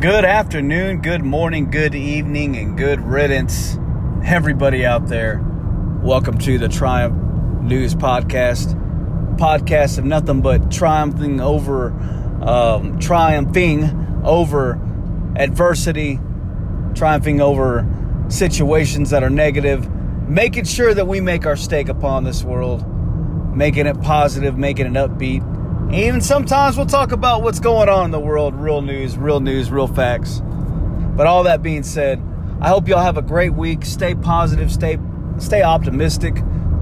Good afternoon, good morning, good evening, and good riddance, everybody out there. Welcome to the Triumph News Podcast. Podcast of nothing but triumphing over, um, triumphing over adversity, triumphing over situations that are negative, making sure that we make our stake upon this world, making it positive, making it upbeat, even sometimes we'll talk about what's going on in the world, real news, real news, real facts. But all that being said, I hope y'all have a great week. Stay positive, stay stay optimistic.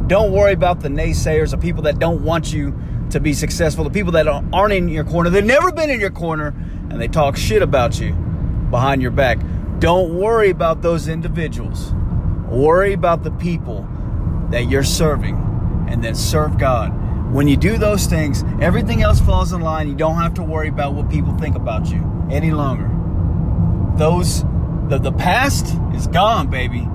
Don't worry about the naysayers, the people that don't want you to be successful, the people that aren't in your corner. They've never been in your corner and they talk shit about you behind your back. Don't worry about those individuals. Worry about the people that you're serving and then serve God when you do those things, everything else falls in line. You don't have to worry about what people think about you any longer. Those, the, the past is gone, baby.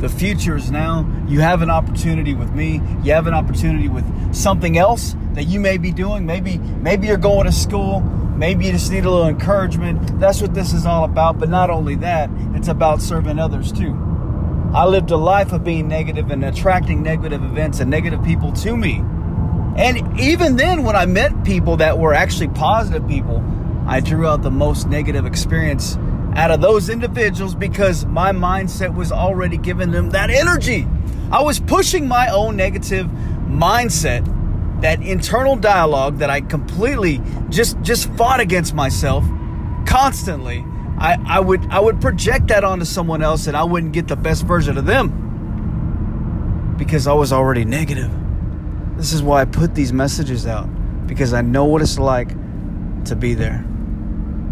The future is now. You have an opportunity with me. You have an opportunity with something else that you may be doing. Maybe, maybe you're going to school. Maybe you just need a little encouragement. That's what this is all about. But not only that, it's about serving others too. I lived a life of being negative and attracting negative events and negative people to me. And even then, when I met people that were actually positive people, I drew out the most negative experience out of those individuals because my mindset was already giving them that energy. I was pushing my own negative mindset, that internal dialogue that I completely just just fought against myself constantly. I, I would I would project that onto someone else and I wouldn't get the best version of them because I was already negative. This is why I put these messages out because I know what it's like to be there.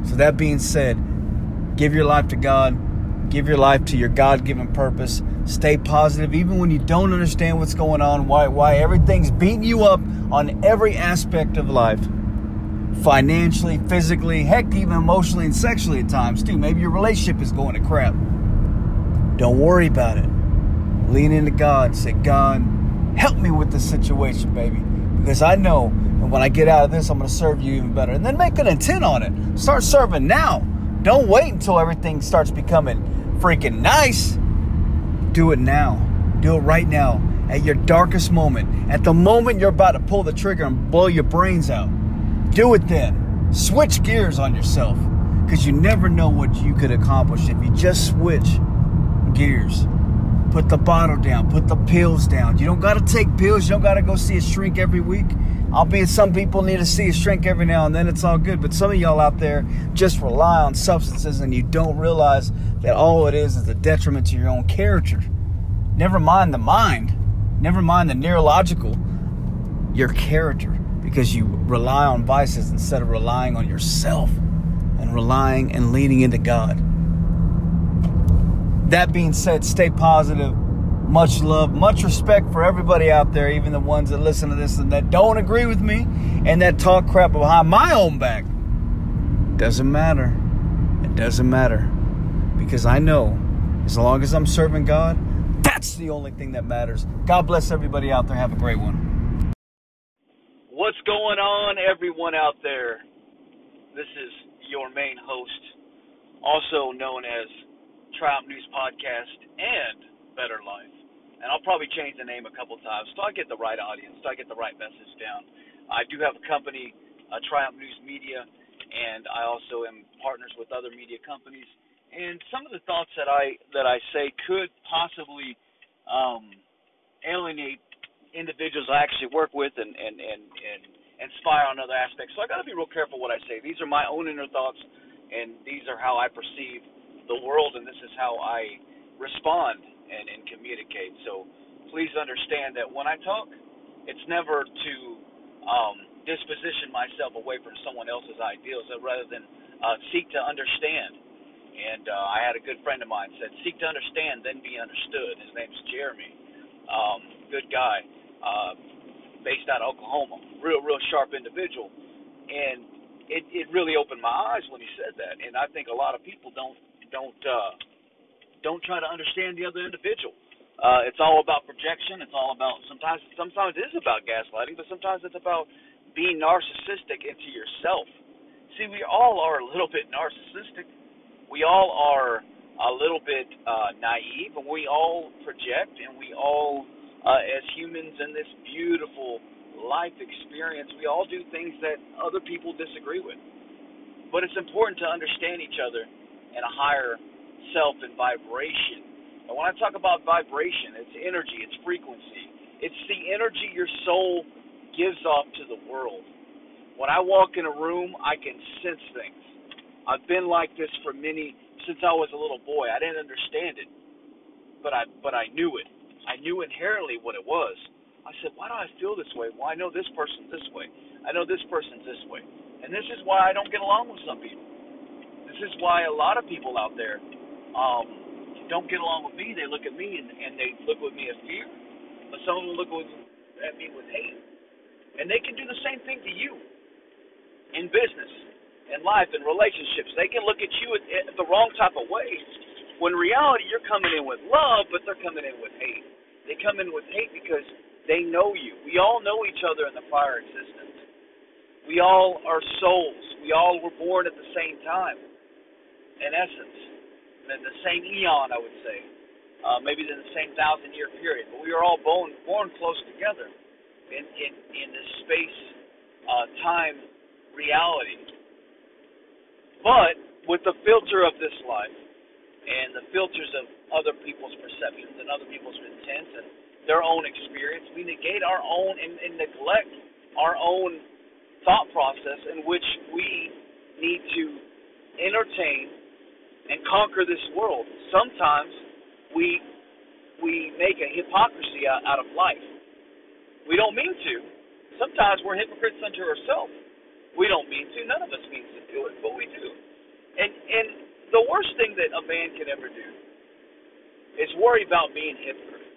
So, that being said, give your life to God, give your life to your God given purpose. Stay positive, even when you don't understand what's going on, why, why everything's beating you up on every aspect of life financially, physically, heck, even emotionally and sexually at times, too. Maybe your relationship is going to crap. Don't worry about it. Lean into God. Say, God, help me with this situation, baby. Because I know and when I get out of this, I'm going to serve you even better. And then make an intent on it. Start serving now. Don't wait until everything starts becoming freaking nice. Do it now. Do it right now. At your darkest moment. At the moment you're about to pull the trigger and blow your brains out. Do it then. Switch gears on yourself. Because you never know what you could accomplish if you just switch gears. Put the bottle down. Put the pills down. You don't got to take pills. You don't got to go see a shrink every week. Albeit some people need to see a shrink every now and then. It's all good. But some of y'all out there just rely on substances and you don't realize that all it is is a detriment to your own character. Never mind the mind. Never mind the neurological. Your character. Because you rely on vices instead of relying on yourself and relying and leaning into God. That being said, stay positive. Much love, much respect for everybody out there, even the ones that listen to this and that don't agree with me and that talk crap behind my own back. Doesn't matter. It doesn't matter. Because I know as long as I'm serving God, that's the only thing that matters. God bless everybody out there. Have a great one. What's going on, everyone out there? This is your main host, also known as Triumph News Podcast and Better Life. And I'll probably change the name a couple times so I get the right audience, so I get the right message down. I do have a company, uh, Triumph News Media, and I also am partners with other media companies. And some of the thoughts that I that I say could possibly um, alienate individuals I actually work with and and and and inspire on other aspects. So I got to be real careful what I say. These are my own inner thoughts, and these are how I perceive the world, and this is how I respond and, and communicate. So please understand that when I talk, it's never to um, disposition myself away from someone else's ideals, rather than uh, seek to understand. And uh, I had a good friend of mine said, "Seek to understand, then be understood." His name's Jeremy. Um, good guy, uh, based out of Oklahoma. Real, real sharp individual. And it, it really opened my eyes when he said that. And I think a lot of people don't don't uh, don't try to understand the other individual. Uh, it's all about projection. It's all about sometimes sometimes it is about gaslighting, but sometimes it's about being narcissistic into yourself See, we all are a little bit narcissistic. We all are a little bit uh, naive, and we all project, and we all, uh, as humans in this beautiful life experience, we all do things that other people disagree with. But it's important to understand each other in a higher self and vibration. And when I talk about vibration, it's energy, it's frequency, it's the energy your soul gives off to the world. When I walk in a room, I can sense things. I've been like this for many since I was a little boy. I didn't understand it, but I but I knew it. I knew inherently what it was. I said, why do I feel this way? Well, I know this person's this way. I know this person's this way. And this is why I don't get along with some people. This is why a lot of people out there um, don't get along with me. They look at me and, and they look with me as fear. But some of them look with, at me with hate. And they can do the same thing to you in business, in life, in relationships. They can look at you at, at the wrong type of way. When reality, you're coming in with love, but they're coming in with hate. They come in with hate because they know you. We all know each other in the fire existence. We all are souls. We all were born at the same time, in essence, in the same eon, I would say. Uh, maybe in the same thousand year period, but we are all born born close together in in, in this space uh, time reality. But with the filter of this life and the filters of other people's perceptions and other people's intents and their own experience. We negate our own and, and neglect our own thought process in which we need to entertain and conquer this world. Sometimes we we make a hypocrisy out, of life. We don't mean to. Sometimes we're hypocrites unto ourselves. We don't mean to. None of us means to do it, but we do. And and the worst thing that a man can ever do is worry about being hypocrite.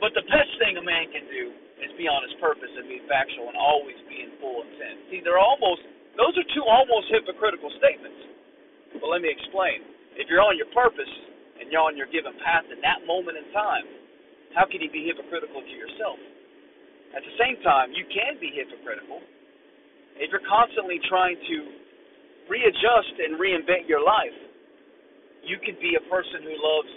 But the best thing a man can do is be on his purpose and be factual and always be in full intent. See, they're almost those are two almost hypocritical statements. But let me explain. If you're on your purpose and you're on your given path in that moment in time, how can you be hypocritical to yourself? At the same time, you can be hypocritical if you're constantly trying to readjust and reinvent your life. You could be a person who loves.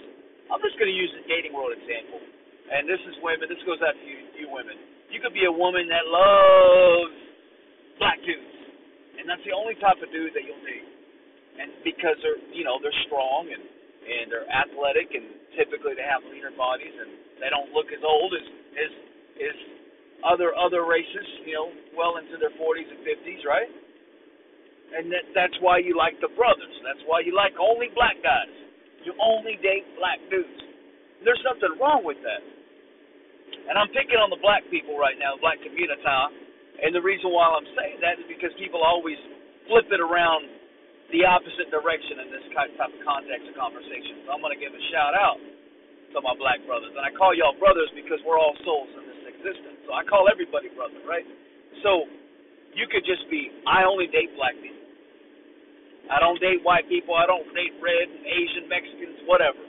I'm just going to use the dating world example and this is women, this goes out to you, you women. You could be a woman that loves black dudes, and that's the only type of dude that you'll date. And because they're, you know, they're strong and and they're athletic, and typically they have leaner bodies, and they don't look as old as as as other other races, you know, well into their 40s and 50s, right? And that that's why you like the brothers. That's why you like only black guys. You only date black dudes. There's nothing wrong with that. And I'm picking on the black people right now, black community. And the reason why I'm saying that is because people always flip it around the opposite direction in this type of context of conversation. So I'm going to give a shout out to my black brothers. And I call y'all brothers because we're all souls in this existence. So I call everybody brother, right? So you could just be, I only date black people. I don't date white people. I don't date red, Asian, Mexicans, whatever.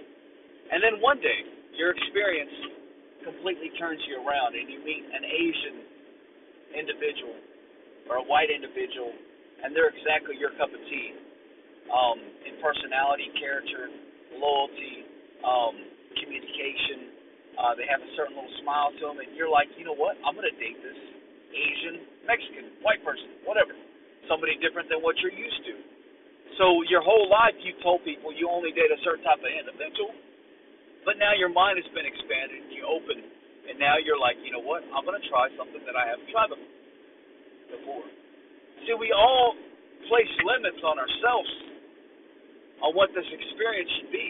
And then one day, your experience completely turns you around and you meet an Asian individual or a white individual, and they're exactly your cup of tea um, in personality, character, loyalty, um, communication. Uh, they have a certain little smile to them, and you're like, you know what? I'm going to date this Asian, Mexican, white person, whatever. Somebody different than what you're used to. So your whole life you've told people you only date a certain type of individual but now your mind has been expanded and you open, and now you're like, you know what? I'm going to try something that I haven't tried before. See, we all place limits on ourselves on what this experience should be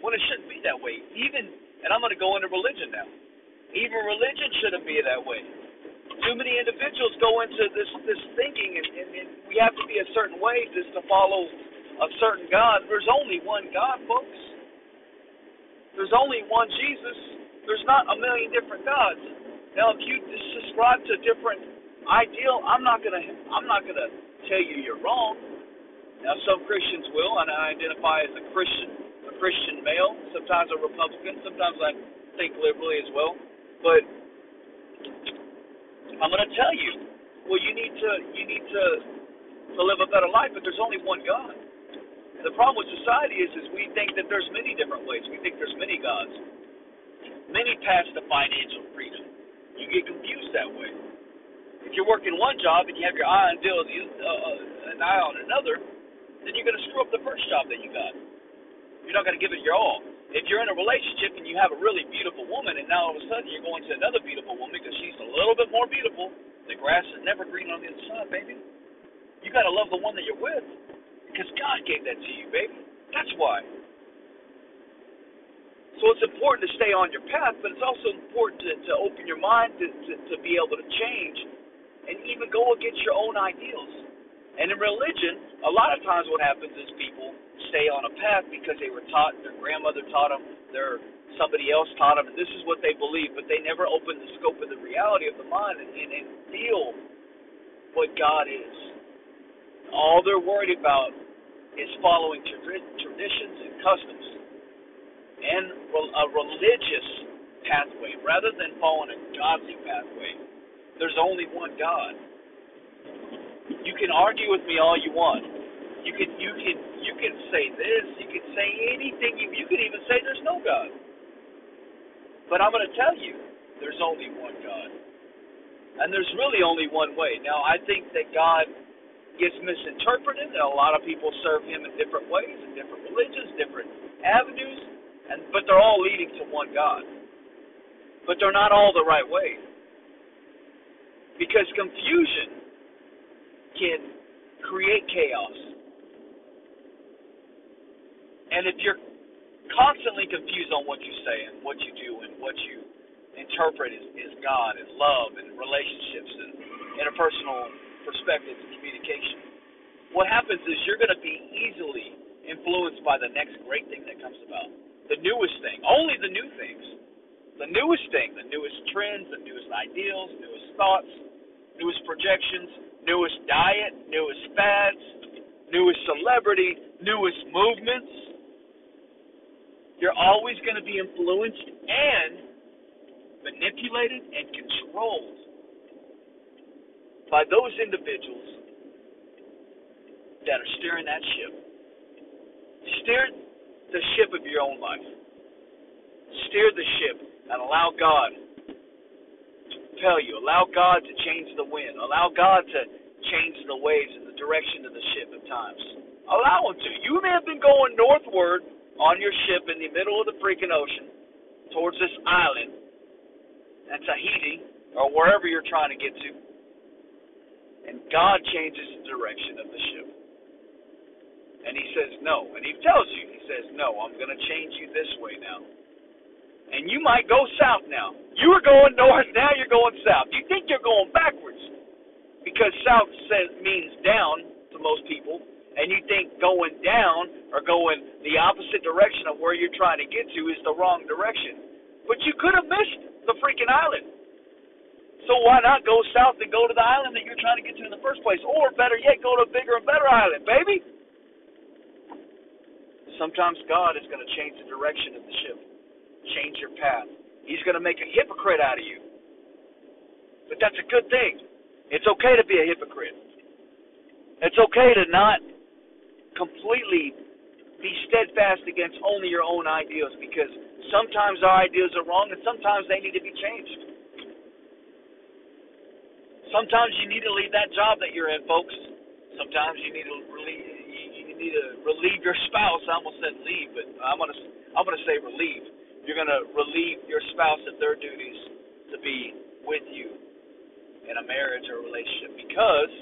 when it shouldn't be that way. Even, and I'm going to go into religion now. Even religion shouldn't be that way. Too many individuals go into this this thinking, and, and, and we have to be a certain way just to follow a certain God. There's only one God, folks. There's only one Jesus. There's not a million different gods. Now, if you subscribe to a different ideal, I'm not gonna I'm not gonna tell you you're wrong. Now, some Christians will, and I identify as a Christian, a Christian male. Sometimes a Republican. Sometimes I think liberally as well. But I'm gonna tell you, well, you need to you need to to live a better life, but there's only one God. The problem with society is, is we think that there's many different ways. We think there's many gods, many paths to financial freedom. You get confused that way. If you're working one job and you have your eye on deal uh, uh, an eye on another, then you're going to screw up the first job that you got. You're not going to give it your all. If you're in a relationship and you have a really beautiful woman, and now all of a sudden you're going to another beautiful woman because she's a little bit more beautiful, the grass is never green on the other side, baby. You got to love the one that you're with because God gave that to you, baby. That's why. So it's important to stay on your path, but it's also important to, to open your mind to, to, to be able to change and even go against your own ideals. And in religion, a lot of times what happens is people stay on a path because they were taught, their grandmother taught them, their somebody else taught them, and this is what they believe, but they never open the scope of the reality of the mind and, and, and feel what God is. All they're worried about is following traditions and customs and a religious pathway rather than following a godly pathway. There's only one God. You can argue with me all you want. You can you can you can say this, you can say anything, you, you can even say there's no God. But I'm going to tell you, there's only one God. And there's really only one way. Now, I think that God gets misinterpreted, and a lot of people serve him in different ways, in different religions, different avenues, and but they're all leading to one God. But they're not all the right way. Because confusion can create chaos. And if you're constantly confused on what you say and what you do and what you interpret is, God and love and relationships and interpersonal perspectives and communication, what happens is you're going to be easily influenced by the next great thing that comes about. The newest thing, only the new things. The newest thing, the newest trends, the newest ideals, newest thoughts, newest projections, newest diet, newest fads, newest celebrity, newest movements you're always going to be influenced and manipulated and controlled by those individuals that are steering that ship. Steer the ship of your own life. Steer the ship and allow God propel you. Allow God to change the wind. Allow God to change the waves and the direction of the ship at times. Allow Him to. You may have been going northward on your ship in the middle of the freaking ocean towards this island at Tahiti or wherever you're trying to get to. And God changes the direction of the ship. And he says no. And he tells you, he says, No, I'm going to change you this way now. And you might go south now. You were going north, now you're going south. You think you're going backwards. Because south says means down to most people and you think going down or going the opposite direction of where you're trying to get to is the wrong direction. But you could have missed the freaking island. So why not go south and go to the island that you're trying to get to in the first place? Or better yet, go to a bigger and better island, baby. Sometimes God is going to change the direction of the ship, change your path. He's going to make a hypocrite out of you. But that's a good thing. It's okay to be a hypocrite. It's okay to not completely be steadfast against only your own ideals because sometimes our ideas are wrong and sometimes they need to be changed. Sometimes you need to leave that job that you're in, folks. Sometimes you need to relieve you need to relieve your spouse. I almost said leave, but I'm gonna I'm gonna say relieve. You're gonna relieve your spouse of their duties to be with you in a marriage or a relationship because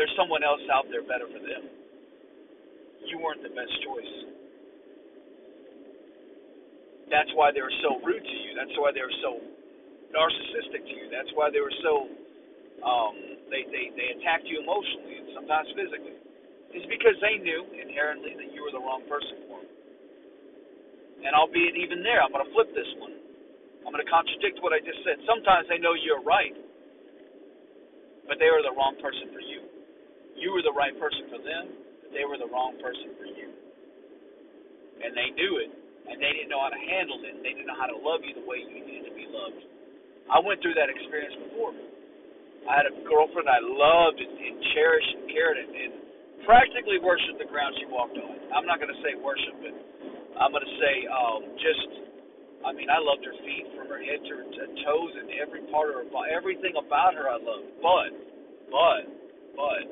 there's someone else out there better for them. You weren't the best choice. That's why they were so rude to you. That's why they were so narcissistic to you. That's why they were so um, they, they they attacked you emotionally and sometimes physically. It's because they knew inherently that you were the wrong person And albeit even there, I'm going to flip this one. I'm going to contradict what I just said. Sometimes they know you're right, but they were the wrong person for you. You were the right person for them, but they were the wrong person for you. And they knew it, and they didn't know how to handle it. They didn't know how to love you the way you needed to be loved. I went through that experience before. I had a girlfriend I loved and, and cherished and cared and, and practically worshipped the ground she walked on. I'm not going to say worship, but I'm going to say um, just, I mean, I loved her feet from her head to her toes and every part of her body. Everything about her I loved. But, but, but,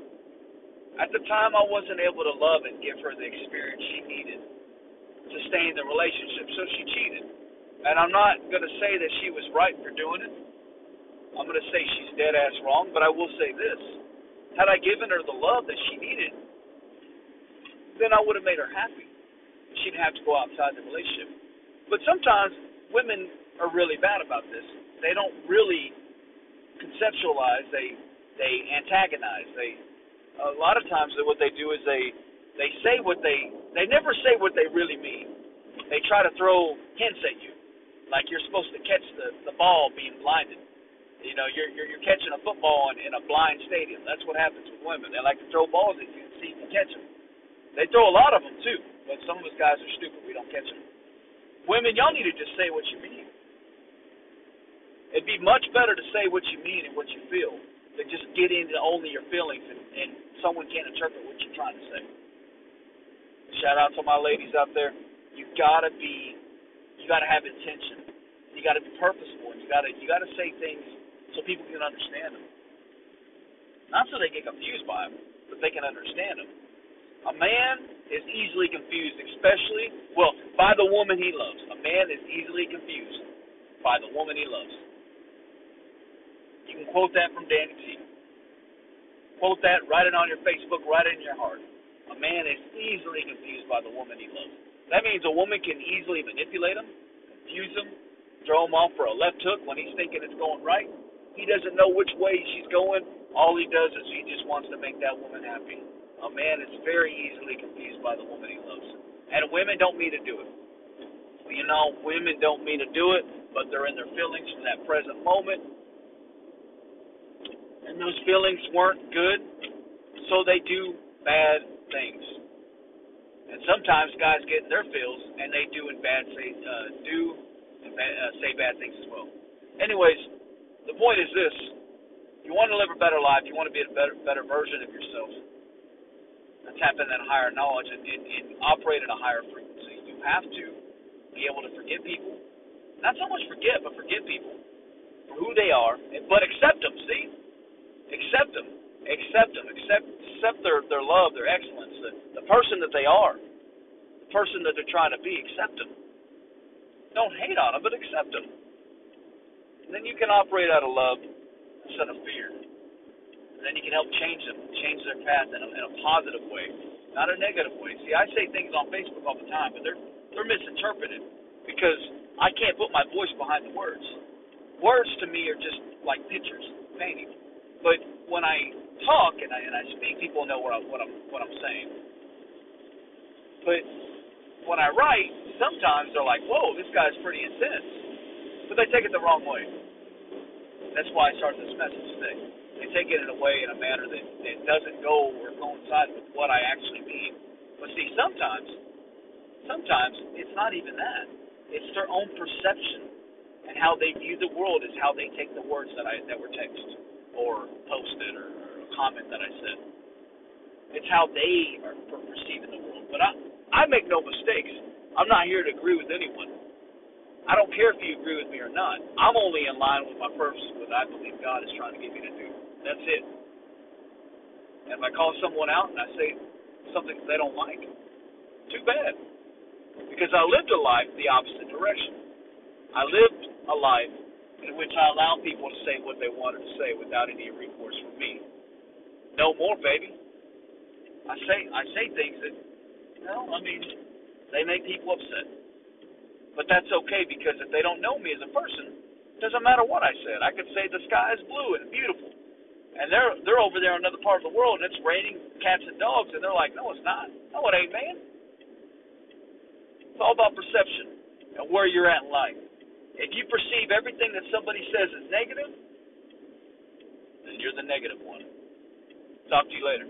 at the time I wasn't able to love and give her the experience she needed to stay in the relationship, so she cheated. And I'm not going to say that she was right for doing it. I'm going to say she's dead ass wrong, but I will say this. Had I given her the love that she needed, then I would have made her happy. She didn't have to go outside the relationship. But sometimes women are really bad about this. They don't really conceptualize. They they antagonize. They a lot of times what they do is they they say what they they never say what they really mean. They try to throw hints at you like you're supposed to catch the the ball being blinded. You know, you're you're, you're catching a football in, in a blind stadium. That's what happens with women. They like to throw balls at you and see if you catch them. They throw a lot of them too, but some guys are stupid. We don't catch them. Women, y'all need to just say what you mean. It'd be much better to say what you mean and what you feel than just get into only your feelings and, and someone can't interpret what you're trying to say. Shout out to my ladies out there. You gotta be you got to have intention. You got to be purposeful, and you got to you got to say things so people can understand them. Not so they get confused by them, but they can understand them. A man is easily confused, especially well by the woman he loves. A man is easily confused by the woman he loves. You can quote that from Danny T. Quote that, write it on your Facebook, write it in your heart. A man is easily confused by the woman he loves. That means a woman can easily manipulate him, confuse him, throw him off for a left hook when he's thinking it's going right. He doesn't know which way she's going. All he does is he just wants to make that woman happy. A man is very easily confused by the woman he loves. And women don't mean to do it. You know, women don't mean to do it, but they're in their feelings from that present moment. And those feelings weren't good, so they do bad things. And sometimes guys get in their feels and they do and bad say uh, do and bad, uh, say bad things as well. Anyways, the point is this: you want to live a better life, you want to be a better better version of yourself, and tap in that higher knowledge and, and, and operate at a higher frequency. You have to be able to forgive people, not so much forget, but forgive people for who they are, but accept them. See, accept them, accept them, accept accept their their love, their excellence, the, the person that they are, the person that they're trying to be. Accept them. Don't hate on them, but accept them. And then you can operate out of love instead of fear. And then you can help change them, change their path in a, in a positive way, not a negative way. See, I say things on Facebook all the time, but they're they're misinterpreted because I can't put my voice behind the words. Words to me are just like pictures, painting. But when I talk and I and I speak, people know what, I, what I'm what I'm saying. But when I write, sometimes they're like, "Whoa, this guy's pretty intense," but they take it the wrong way. That's why I started this message today. They take it in a way, in a manner that, that doesn't go or coincide with what I actually mean. But see, sometimes, sometimes it's not even that. It's their own perception and how they view the world is how they take the words that I that were texted or posted or a comment that I said. It's how they are perceiving the world. But I, I make no mistakes. I'm not here to agree with anyone. I don't care if you agree with me or not. I'm only in line with my purpose, what I believe God is trying to get me to do. That's it. And if I call someone out and I say something they don't like, too bad. Because I lived a life the opposite direction. I lived a life in which I allowed people to say what they wanted to say without any recourse from me no more, baby. I say I say things that, you know, I mean, they make people upset. But that's okay because if they don't know me as a person, it doesn't matter what I said. I could say the sky is blue and beautiful, and they're they're over there in another part of the world and it's raining cats and dogs, and they're like, no, it's not. No, it ain't, man. It's all about perception and where you're at in life. If you perceive everything that somebody says as negative, then you're the negative one. Talk to you later.